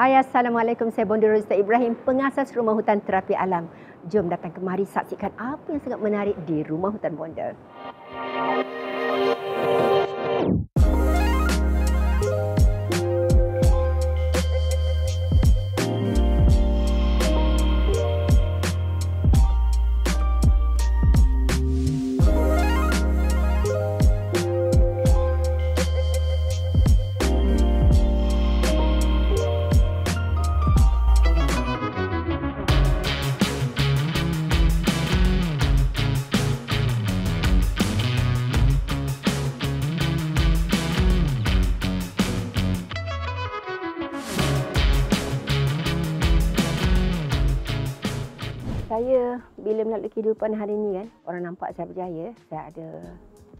Hai Assalamualaikum, saya Bonda Ustaz Ibrahim, pengasas Rumah Hutan Terapi Alam. Jom datang kemari saksikan apa yang sangat menarik di Rumah Hutan Bonda. Melalui kehidupan hari ini kan orang nampak saya berjaya saya ada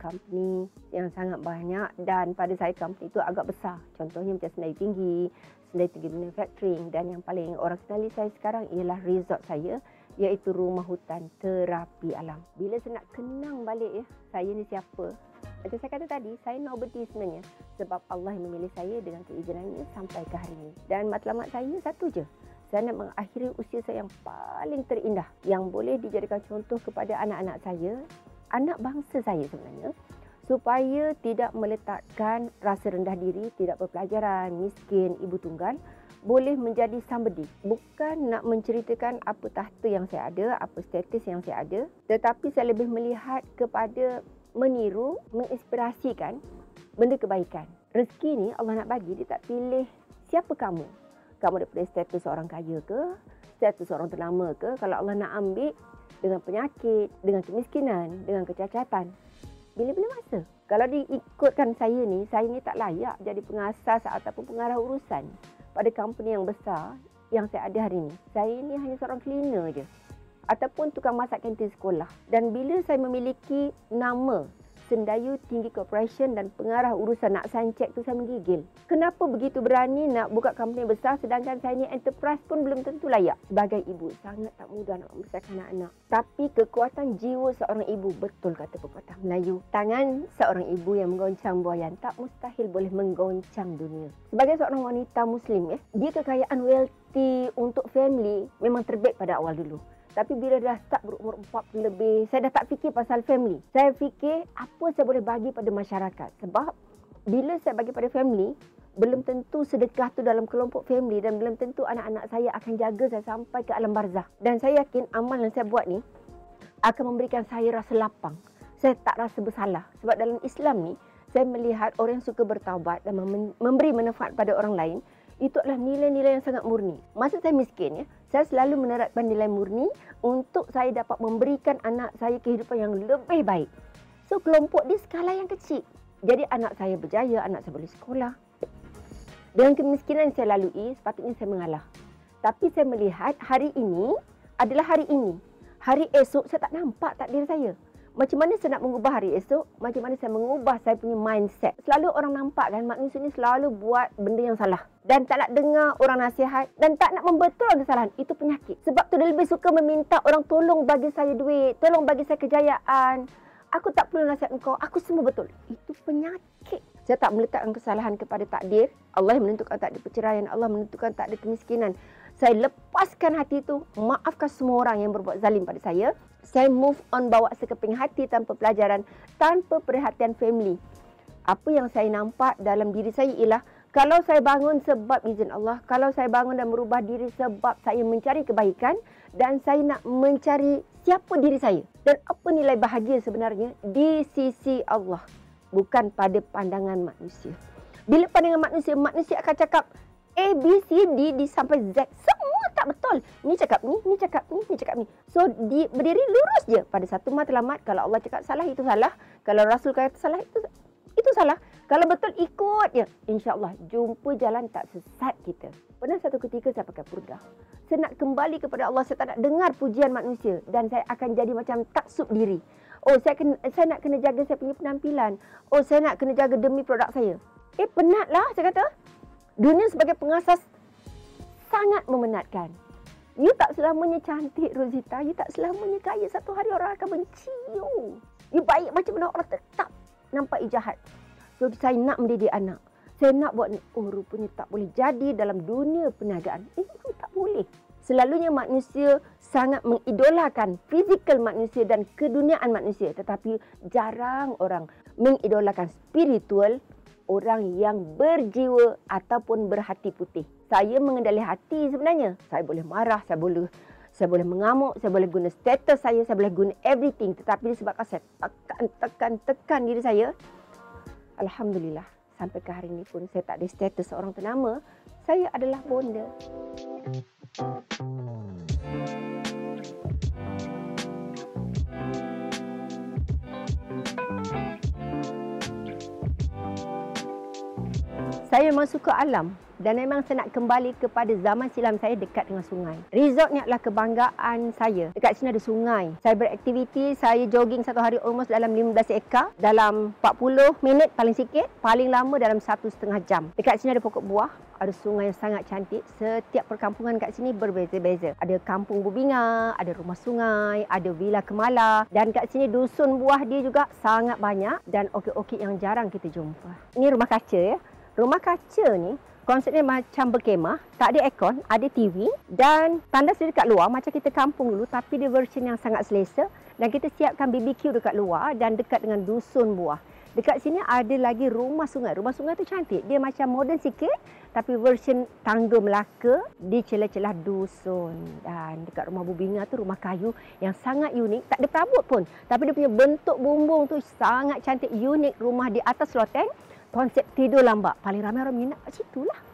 company yang sangat banyak dan pada saya company itu agak besar. Contohnya macam Senai Tinggi Senai Tinggi Manufacturing dan yang paling orang kenali saya sekarang ialah resort saya iaitu rumah hutan terapi alam. Bila saya nak kenang balik ya saya ni siapa? Macam saya kata tadi, saya nobody sebenarnya sebab Allah yang memilih saya dengan keizinannya sampai ke hari ini. Dan matlamat saya satu je, saya nak mengakhiri usia saya yang paling terindah yang boleh dijadikan contoh kepada anak-anak saya, anak bangsa saya sebenarnya, supaya tidak meletakkan rasa rendah diri, tidak berpelajaran, miskin, ibu tunggal, boleh menjadi somebody. Bukan nak menceritakan apa tahta yang saya ada, apa status yang saya ada, tetapi saya lebih melihat kepada meniru, menginspirasikan benda kebaikan. Rezeki ni Allah nak bagi, dia tak pilih siapa kamu kamu daripada status orang kaya ke, status orang ternama ke, kalau Allah nak ambil dengan penyakit, dengan kemiskinan, dengan kecacatan, bila-bila masa. Kalau diikutkan saya ni, saya ni tak layak jadi pengasas ataupun pengarah urusan pada company yang besar yang saya ada hari ini. Saya ni hanya seorang cleaner je. Ataupun tukang masak kantin sekolah. Dan bila saya memiliki nama Sendayu Tinggi Corporation dan pengarah urusan nak sign check tu saya menggigil. Kenapa begitu berani nak buka company besar sedangkan saya ni enterprise pun belum tentu layak. Sebagai ibu, sangat tak mudah nak membesarkan anak-anak. Tapi kekuatan jiwa seorang ibu, betul kata pepatah Melayu. Tangan seorang ibu yang menggoncang buayan tak mustahil boleh menggoncang dunia. Sebagai seorang wanita muslim, ya, dia kekayaan wealthy untuk family memang terbaik pada awal dulu. Tapi bila dah start berumur 40 lebih, saya dah tak fikir pasal family. Saya fikir apa saya boleh bagi pada masyarakat. Sebab bila saya bagi pada family, belum tentu sedekah tu dalam kelompok family dan belum tentu anak-anak saya akan jaga saya sampai ke alam barzah. Dan saya yakin amal yang saya buat ni akan memberikan saya rasa lapang. Saya tak rasa bersalah. Sebab dalam Islam ni, saya melihat orang yang suka bertaubat dan memberi manfaat pada orang lain, itu adalah nilai-nilai yang sangat murni. Masa saya miskin, ya, saya selalu menerapkan nilai murni untuk saya dapat memberikan anak saya kehidupan yang lebih baik. So, kelompok di skala yang kecil. Jadi, anak saya berjaya, anak saya boleh sekolah. Dengan kemiskinan yang saya lalui, sepatutnya saya mengalah. Tapi saya melihat hari ini adalah hari ini. Hari esok saya tak nampak takdir saya macam mana saya nak mengubah hari esok, macam mana saya mengubah saya punya mindset. Selalu orang nampak kan manusia ni selalu buat benda yang salah. Dan tak nak dengar orang nasihat dan tak nak membetulkan kesalahan. Itu penyakit. Sebab tu dia lebih suka meminta orang tolong bagi saya duit, tolong bagi saya kejayaan. Aku tak perlu nasihat engkau, aku semua betul. Itu penyakit. Saya tak meletakkan kesalahan kepada takdir. Allah yang menentukan takdir perceraian, Allah menentukan takdir kemiskinan. Saya lepaskan hati itu, maafkan semua orang yang berbuat zalim pada saya saya move on bawa sekeping hati tanpa pelajaran, tanpa perhatian family. Apa yang saya nampak dalam diri saya ialah kalau saya bangun sebab izin Allah, kalau saya bangun dan merubah diri sebab saya mencari kebaikan dan saya nak mencari siapa diri saya dan apa nilai bahagia sebenarnya di sisi Allah, bukan pada pandangan manusia. Bila pandangan manusia, manusia akan cakap A, B, C, D, D sampai Z. Semua tak betul. Ni cakap ni, ni cakap ni, ni cakap ni. So di, berdiri lurus je pada satu matlamat. Kalau Allah cakap salah itu salah. Kalau Rasul kata salah itu itu salah. Kalau betul ikut je. InsyaAllah jumpa jalan tak sesat kita. Pernah satu ketika saya pakai purga. Saya nak kembali kepada Allah. Saya tak nak dengar pujian manusia. Dan saya akan jadi macam taksub diri. Oh saya, kena, saya nak kena jaga saya punya penampilan. Oh saya nak kena jaga demi produk saya. Eh penatlah saya kata. Dunia sebagai pengasas sangat memenatkan. You tak selamanya cantik, Rosita. You tak selamanya kaya. Satu hari orang akan benci you. You baik macam mana orang tetap nampak you jahat. So, saya nak mendidik anak. Saya nak buat. Oh rupanya tak boleh jadi dalam dunia perniagaan. Eh, tak boleh. Selalunya manusia sangat mengidolakan fizikal manusia dan keduniaan manusia. Tetapi jarang orang mengidolakan spiritual orang yang berjiwa ataupun berhati putih. Saya mengendali hati sebenarnya. Saya boleh marah, saya boleh saya boleh mengamuk, saya boleh guna status saya, saya boleh guna everything. Tetapi disebabkan saya tekan, tekan, tekan diri saya, Alhamdulillah sampai ke hari ini pun saya tak ada status seorang ternama. Saya adalah bonda. Saya masuk ke alam dan memang saya nak kembali kepada zaman silam saya dekat dengan sungai. Resort ni adalah kebanggaan saya. Dekat sini ada sungai. Saya beraktiviti, saya jogging satu hari almost dalam 15 ekar. Dalam 40 minit paling sikit, paling lama dalam satu setengah jam. Dekat sini ada pokok buah, ada sungai yang sangat cantik. Setiap perkampungan kat sini berbeza-beza. Ada kampung Bubinga, ada rumah sungai, ada villa Kemala. Dan kat sini dusun buah dia juga sangat banyak dan okey-okey yang jarang kita jumpa. Ini rumah kaca ya. Rumah kaca ni konsepnya macam berkemah, tak ada aircon, ada TV dan tandas dia dekat luar macam kita kampung dulu tapi dia version yang sangat selesa dan kita siapkan BBQ dekat luar dan dekat dengan dusun buah. Dekat sini ada lagi rumah sungai. Rumah sungai tu cantik. Dia macam moden sikit tapi version tangga Melaka di celah-celah dusun. Dan dekat rumah Bubinga tu rumah kayu yang sangat unik. Tak ada perabot pun. Tapi dia punya bentuk bumbung tu sangat cantik unik. Rumah di atas loteng konsep tidur lambat. Paling ramai orang minat kat situ lah.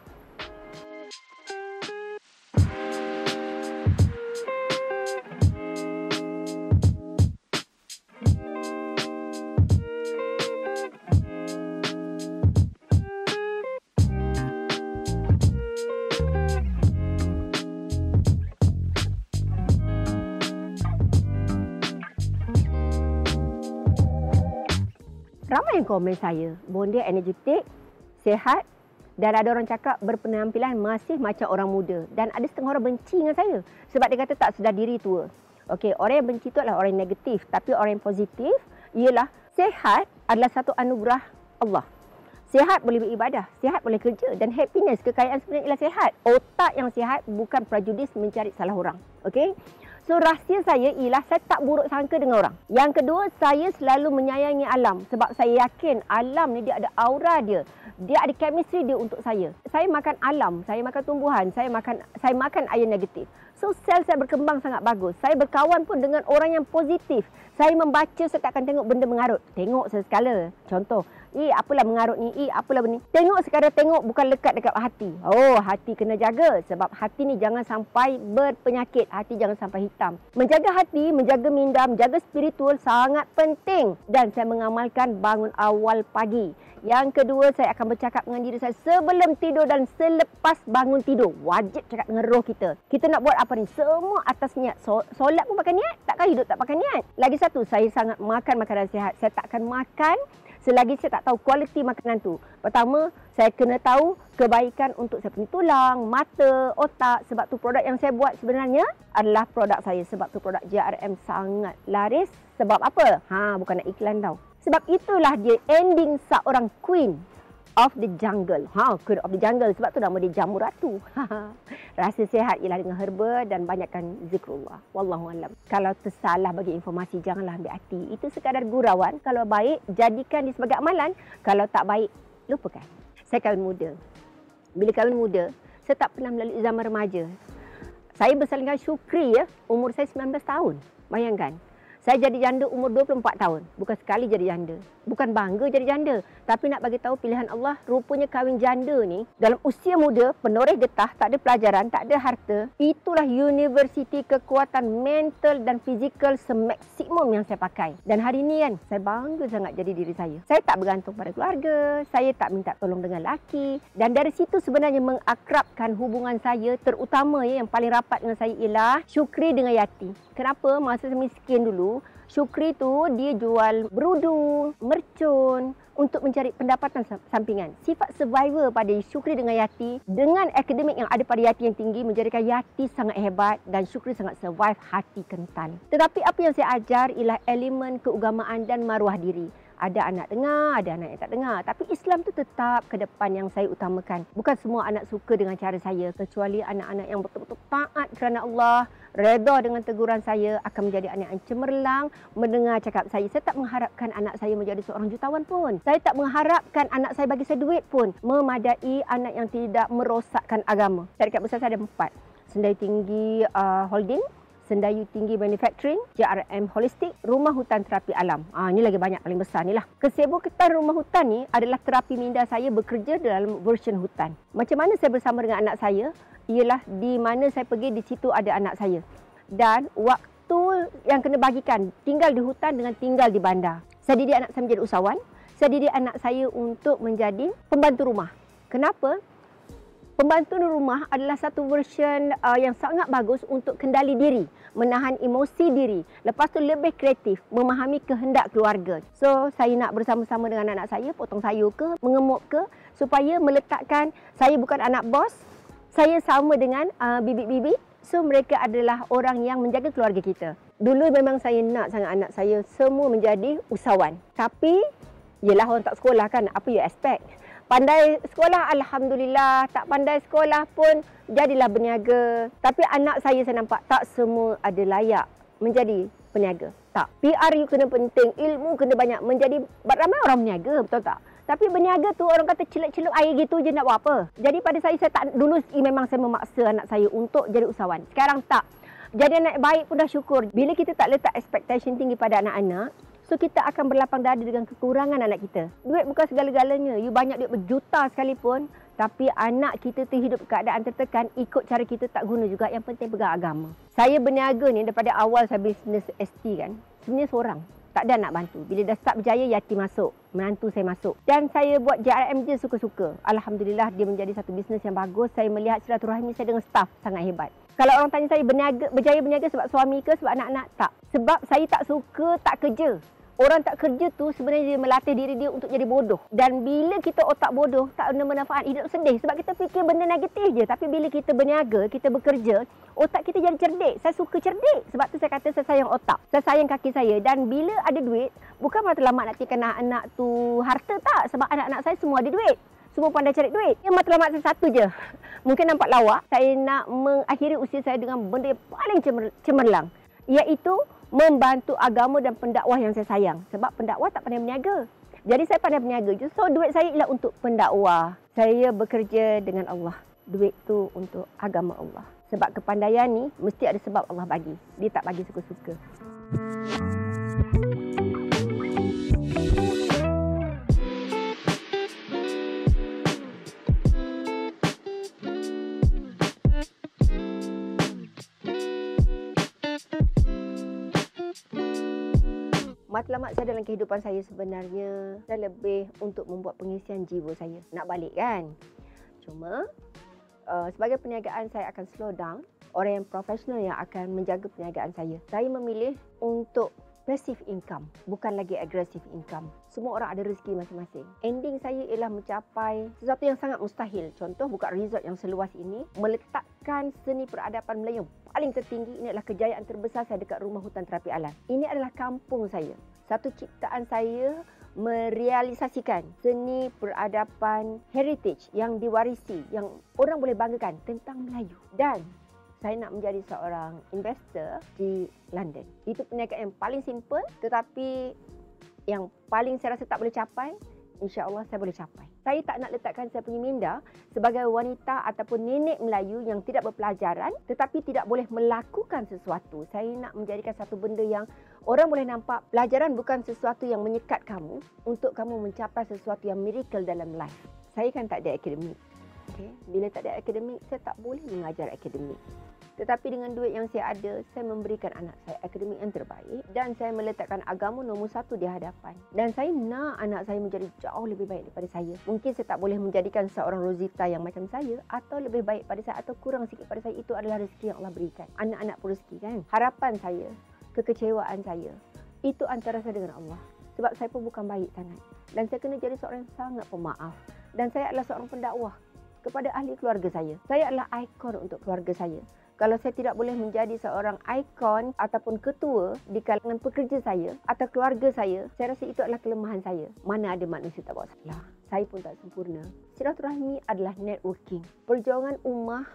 Komen saya, bonda energetik, sehat dan ada orang cakap berpenampilan masih macam orang muda dan ada setengah orang benci dengan saya sebab dia kata tak sedar diri tua. Okey, orang yang benci tu adalah orang yang negatif tapi orang yang positif ialah sehat adalah satu anugerah Allah. Sehat boleh beribadah, sehat boleh kerja dan happiness kekayaan sebenarnya ialah sehat. Otak yang sehat bukan prejudis mencari salah orang. Okey? So rahsia saya ialah saya tak buruk sangka dengan orang. Yang kedua, saya selalu menyayangi alam sebab saya yakin alam ni dia ada aura dia. Dia ada chemistry dia untuk saya. Saya makan alam, saya makan tumbuhan, saya makan saya makan air negatif. So sel saya berkembang sangat bagus. Saya berkawan pun dengan orang yang positif. Saya membaca saya tak akan tengok benda mengarut. Tengok sesekala. Contoh, Eh, apalah mengarut ni? Eh, apalah ni? Tengok sekadar tengok bukan lekat dekat hati. Oh, hati kena jaga sebab hati ni jangan sampai berpenyakit. Hati jangan sampai hitam. Menjaga hati, menjaga minda, menjaga spiritual sangat penting. Dan saya mengamalkan bangun awal pagi. Yang kedua, saya akan bercakap dengan diri saya sebelum tidur dan selepas bangun tidur. Wajib cakap dengan roh kita. Kita nak buat apa ni? Semua atas niat. So, solat pun pakai niat. Takkan hidup tak pakai niat? Lagi satu, saya sangat makan makanan sihat. Saya tak akan makan selagi saya tak tahu kualiti makanan tu. Pertama, saya kena tahu kebaikan untuk saya punya tulang, mata, otak. Sebab tu produk yang saya buat sebenarnya adalah produk saya. Sebab tu produk JRM sangat laris. Sebab apa? Ha, bukan nak iklan tau. Sebab itulah dia ending seorang queen of the jungle. Ha, Queen of the jungle sebab tu nama dia Jamu Ratu. Rasa sehat ialah dengan herba dan banyakkan zikrullah. Wallahu alam. Kalau tersalah bagi informasi janganlah ambil hati. Itu sekadar gurauan. Kalau baik jadikan dia sebagai amalan. Kalau tak baik lupakan. Saya kahwin muda. Bila kahwin muda, saya tak pernah melalui zaman remaja. Saya bersalingkan syukri ya, umur saya 19 tahun. Bayangkan. Saya jadi janda umur 24 tahun. Bukan sekali jadi janda. Bukan bangga jadi janda. Tapi nak bagi tahu pilihan Allah, rupanya kahwin janda ni dalam usia muda, penoreh getah, tak ada pelajaran, tak ada harta. Itulah universiti kekuatan mental dan fizikal semaksimum yang saya pakai. Dan hari ini kan, saya bangga sangat jadi diri saya. Saya tak bergantung pada keluarga, saya tak minta tolong dengan laki. Dan dari situ sebenarnya mengakrabkan hubungan saya, terutama ya, yang paling rapat dengan saya ialah Syukri dengan Yati. Kenapa? Masa saya miskin dulu, Syukri tu dia jual berudu, mercun untuk mencari pendapatan sampingan. Sifat survivor pada Syukri dengan Yati dengan akademik yang ada pada Yati yang tinggi menjadikan Yati sangat hebat dan Syukri sangat survive hati kental. Tetapi apa yang saya ajar ialah elemen keugamaan dan maruah diri. Ada anak dengar, ada anak yang tak dengar. Tapi Islam tu tetap ke depan yang saya utamakan. Bukan semua anak suka dengan cara saya. Kecuali anak-anak yang betul-betul taat kerana Allah. Reda dengan teguran saya akan menjadi anak yang cemerlang mendengar cakap saya. Saya tak mengharapkan anak saya menjadi seorang jutawan pun. Saya tak mengharapkan anak saya bagi saya duit pun. Memadai anak yang tidak merosakkan agama. Syarikat besar saya ada empat. Sendai tinggi uh, holding, Sendayu Tinggi Manufacturing, JRM Holistik, Rumah Hutan Terapi Alam. Ah ini lagi banyak paling besar ni lah. Kesibukan rumah hutan ni adalah terapi minda saya bekerja dalam version hutan. Macam mana saya bersama dengan anak saya? Ialah di mana saya pergi di situ ada anak saya. Dan waktu yang kena bagikan tinggal di hutan dengan tinggal di bandar. Saya didik anak saya menjadi usahawan. Saya didik anak saya untuk menjadi pembantu rumah. Kenapa? Pembantu rumah adalah satu version uh, yang sangat bagus untuk kendali diri, menahan emosi diri. Lepas tu lebih kreatif, memahami kehendak keluarga. So, saya nak bersama-sama dengan anak saya, potong sayur ke, mengemuk ke, supaya meletakkan saya bukan anak bos, saya sama dengan uh, bibik-bibik. So, mereka adalah orang yang menjaga keluarga kita. Dulu memang saya nak sangat anak saya semua menjadi usahawan. Tapi, yelah orang tak sekolah kan, apa you expect? Pandai sekolah, Alhamdulillah. Tak pandai sekolah pun, jadilah berniaga. Tapi anak saya saya nampak tak semua ada layak menjadi peniaga. Tak. PR you kena penting, ilmu kena banyak. Menjadi, ramai orang berniaga, betul tak? Tapi berniaga tu orang kata celup-celup air gitu je nak buat apa. Jadi pada saya, saya tak, dulu memang saya memaksa anak saya untuk jadi usahawan. Sekarang tak. Jadi anak baik pun dah syukur. Bila kita tak letak expectation tinggi pada anak-anak, So kita akan berlapang dada dengan kekurangan anak kita. Duit bukan segala-galanya. You banyak duit berjuta sekalipun. Tapi anak kita terhidup keadaan tertekan ikut cara kita tak guna juga. Yang penting pegang agama. Saya berniaga ni daripada awal saya bisnes ST kan. Sebenarnya seorang. Tak ada nak bantu. Bila dah start berjaya, Yati masuk. Menantu saya masuk. Dan saya buat JRM je suka-suka. Alhamdulillah dia menjadi satu bisnes yang bagus. Saya melihat silaturahmi saya dengan staff sangat hebat. Kalau orang tanya saya berniaga, berjaya berniaga sebab suami ke sebab anak-anak? Tak. Sebab saya tak suka tak kerja. Orang tak kerja tu sebenarnya dia melatih diri dia untuk jadi bodoh. Dan bila kita otak bodoh, tak ada manfaat, hidup sedih. Sebab kita fikir benda negatif je. Tapi bila kita berniaga, kita bekerja, otak kita jadi cerdik. Saya suka cerdik. Sebab tu saya kata saya sayang otak. Saya sayang kaki saya. Dan bila ada duit, bukan matlamat nak tinggalkan anak-anak tu harta tak. Sebab anak-anak saya semua ada duit. Semua pandai cari duit. Yang matlamat saya satu je. Mungkin nampak lawak. Saya nak mengakhiri usia saya dengan benda yang paling cemerlang. Iaitu membantu agama dan pendakwah yang saya sayang. Sebab pendakwah tak pandai berniaga. Jadi saya pandai berniaga. So duit saya ialah untuk pendakwah. Saya bekerja dengan Allah. Duit tu untuk agama Allah. Sebab kepandaian ni mesti ada sebab Allah bagi. Dia tak bagi suka-suka. Matlamat saya dalam kehidupan saya sebenarnya saya lebih untuk membuat pengisian jiwa saya. Nak balik kan? Cuma uh, sebagai perniagaan saya akan slow down. Orang yang profesional yang akan menjaga perniagaan saya. Saya memilih untuk passive income, bukan lagi aggressive income. Semua orang ada rezeki masing-masing. Ending saya ialah mencapai sesuatu yang sangat mustahil. Contoh buka resort yang seluas ini, meletakkan seni peradaban Melayu paling tertinggi ini adalah kejayaan terbesar saya dekat rumah hutan terapi alam. Ini adalah kampung saya. Satu ciptaan saya merealisasikan seni peradaban heritage yang diwarisi yang orang boleh banggakan tentang Melayu dan saya nak menjadi seorang investor di London. Itu perniagaan yang paling simple tetapi yang paling saya rasa tak boleh capai insya-Allah saya boleh capai. Saya tak nak letakkan saya punya minda sebagai wanita ataupun nenek Melayu yang tidak berpelajaran tetapi tidak boleh melakukan sesuatu. Saya nak menjadikan satu benda yang orang boleh nampak pelajaran bukan sesuatu yang menyekat kamu untuk kamu mencapai sesuatu yang miracle dalam life. Saya kan tak ada akademik. Okay. Bila tak ada akademik, saya tak boleh mengajar akademik. Tetapi dengan duit yang saya ada, saya memberikan anak saya akademik yang terbaik dan saya meletakkan agama nombor satu di hadapan. Dan saya nak anak saya menjadi jauh lebih baik daripada saya. Mungkin saya tak boleh menjadikan seorang Rosita yang macam saya atau lebih baik pada saya atau kurang sikit pada saya. Itu adalah rezeki yang Allah berikan. Anak-anak pun rezeki kan. Harapan saya, kekecewaan saya, itu antara saya dengan Allah. Sebab saya pun bukan baik sangat. Dan saya kena jadi seorang yang sangat pemaaf. Dan saya adalah seorang pendakwah kepada ahli keluarga saya. Saya adalah ikon untuk keluarga saya Kalau saya tidak boleh menjadi seorang ikon ataupun ketua di kalangan pekerja saya atau keluarga saya, saya rasa itu adalah kelemahan saya. Mana ada manusia tak buat salah. Saya pun tak sempurna. Silaturahmi adalah networking. Perjuangan ummah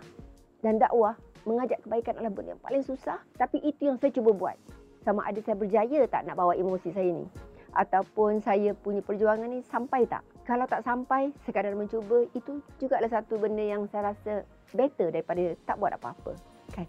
dan dakwah mengajak kebaikan adalah benda yang paling susah. Tapi itu yang saya cuba buat. Sama ada saya berjaya tak nak bawa emosi saya ni. Ataupun saya punya perjuangan ni sampai tak. Kalau tak sampai, sekadar mencuba, itu juga adalah satu benda yang saya rasa better daripada tak buat apa-apa. Kan?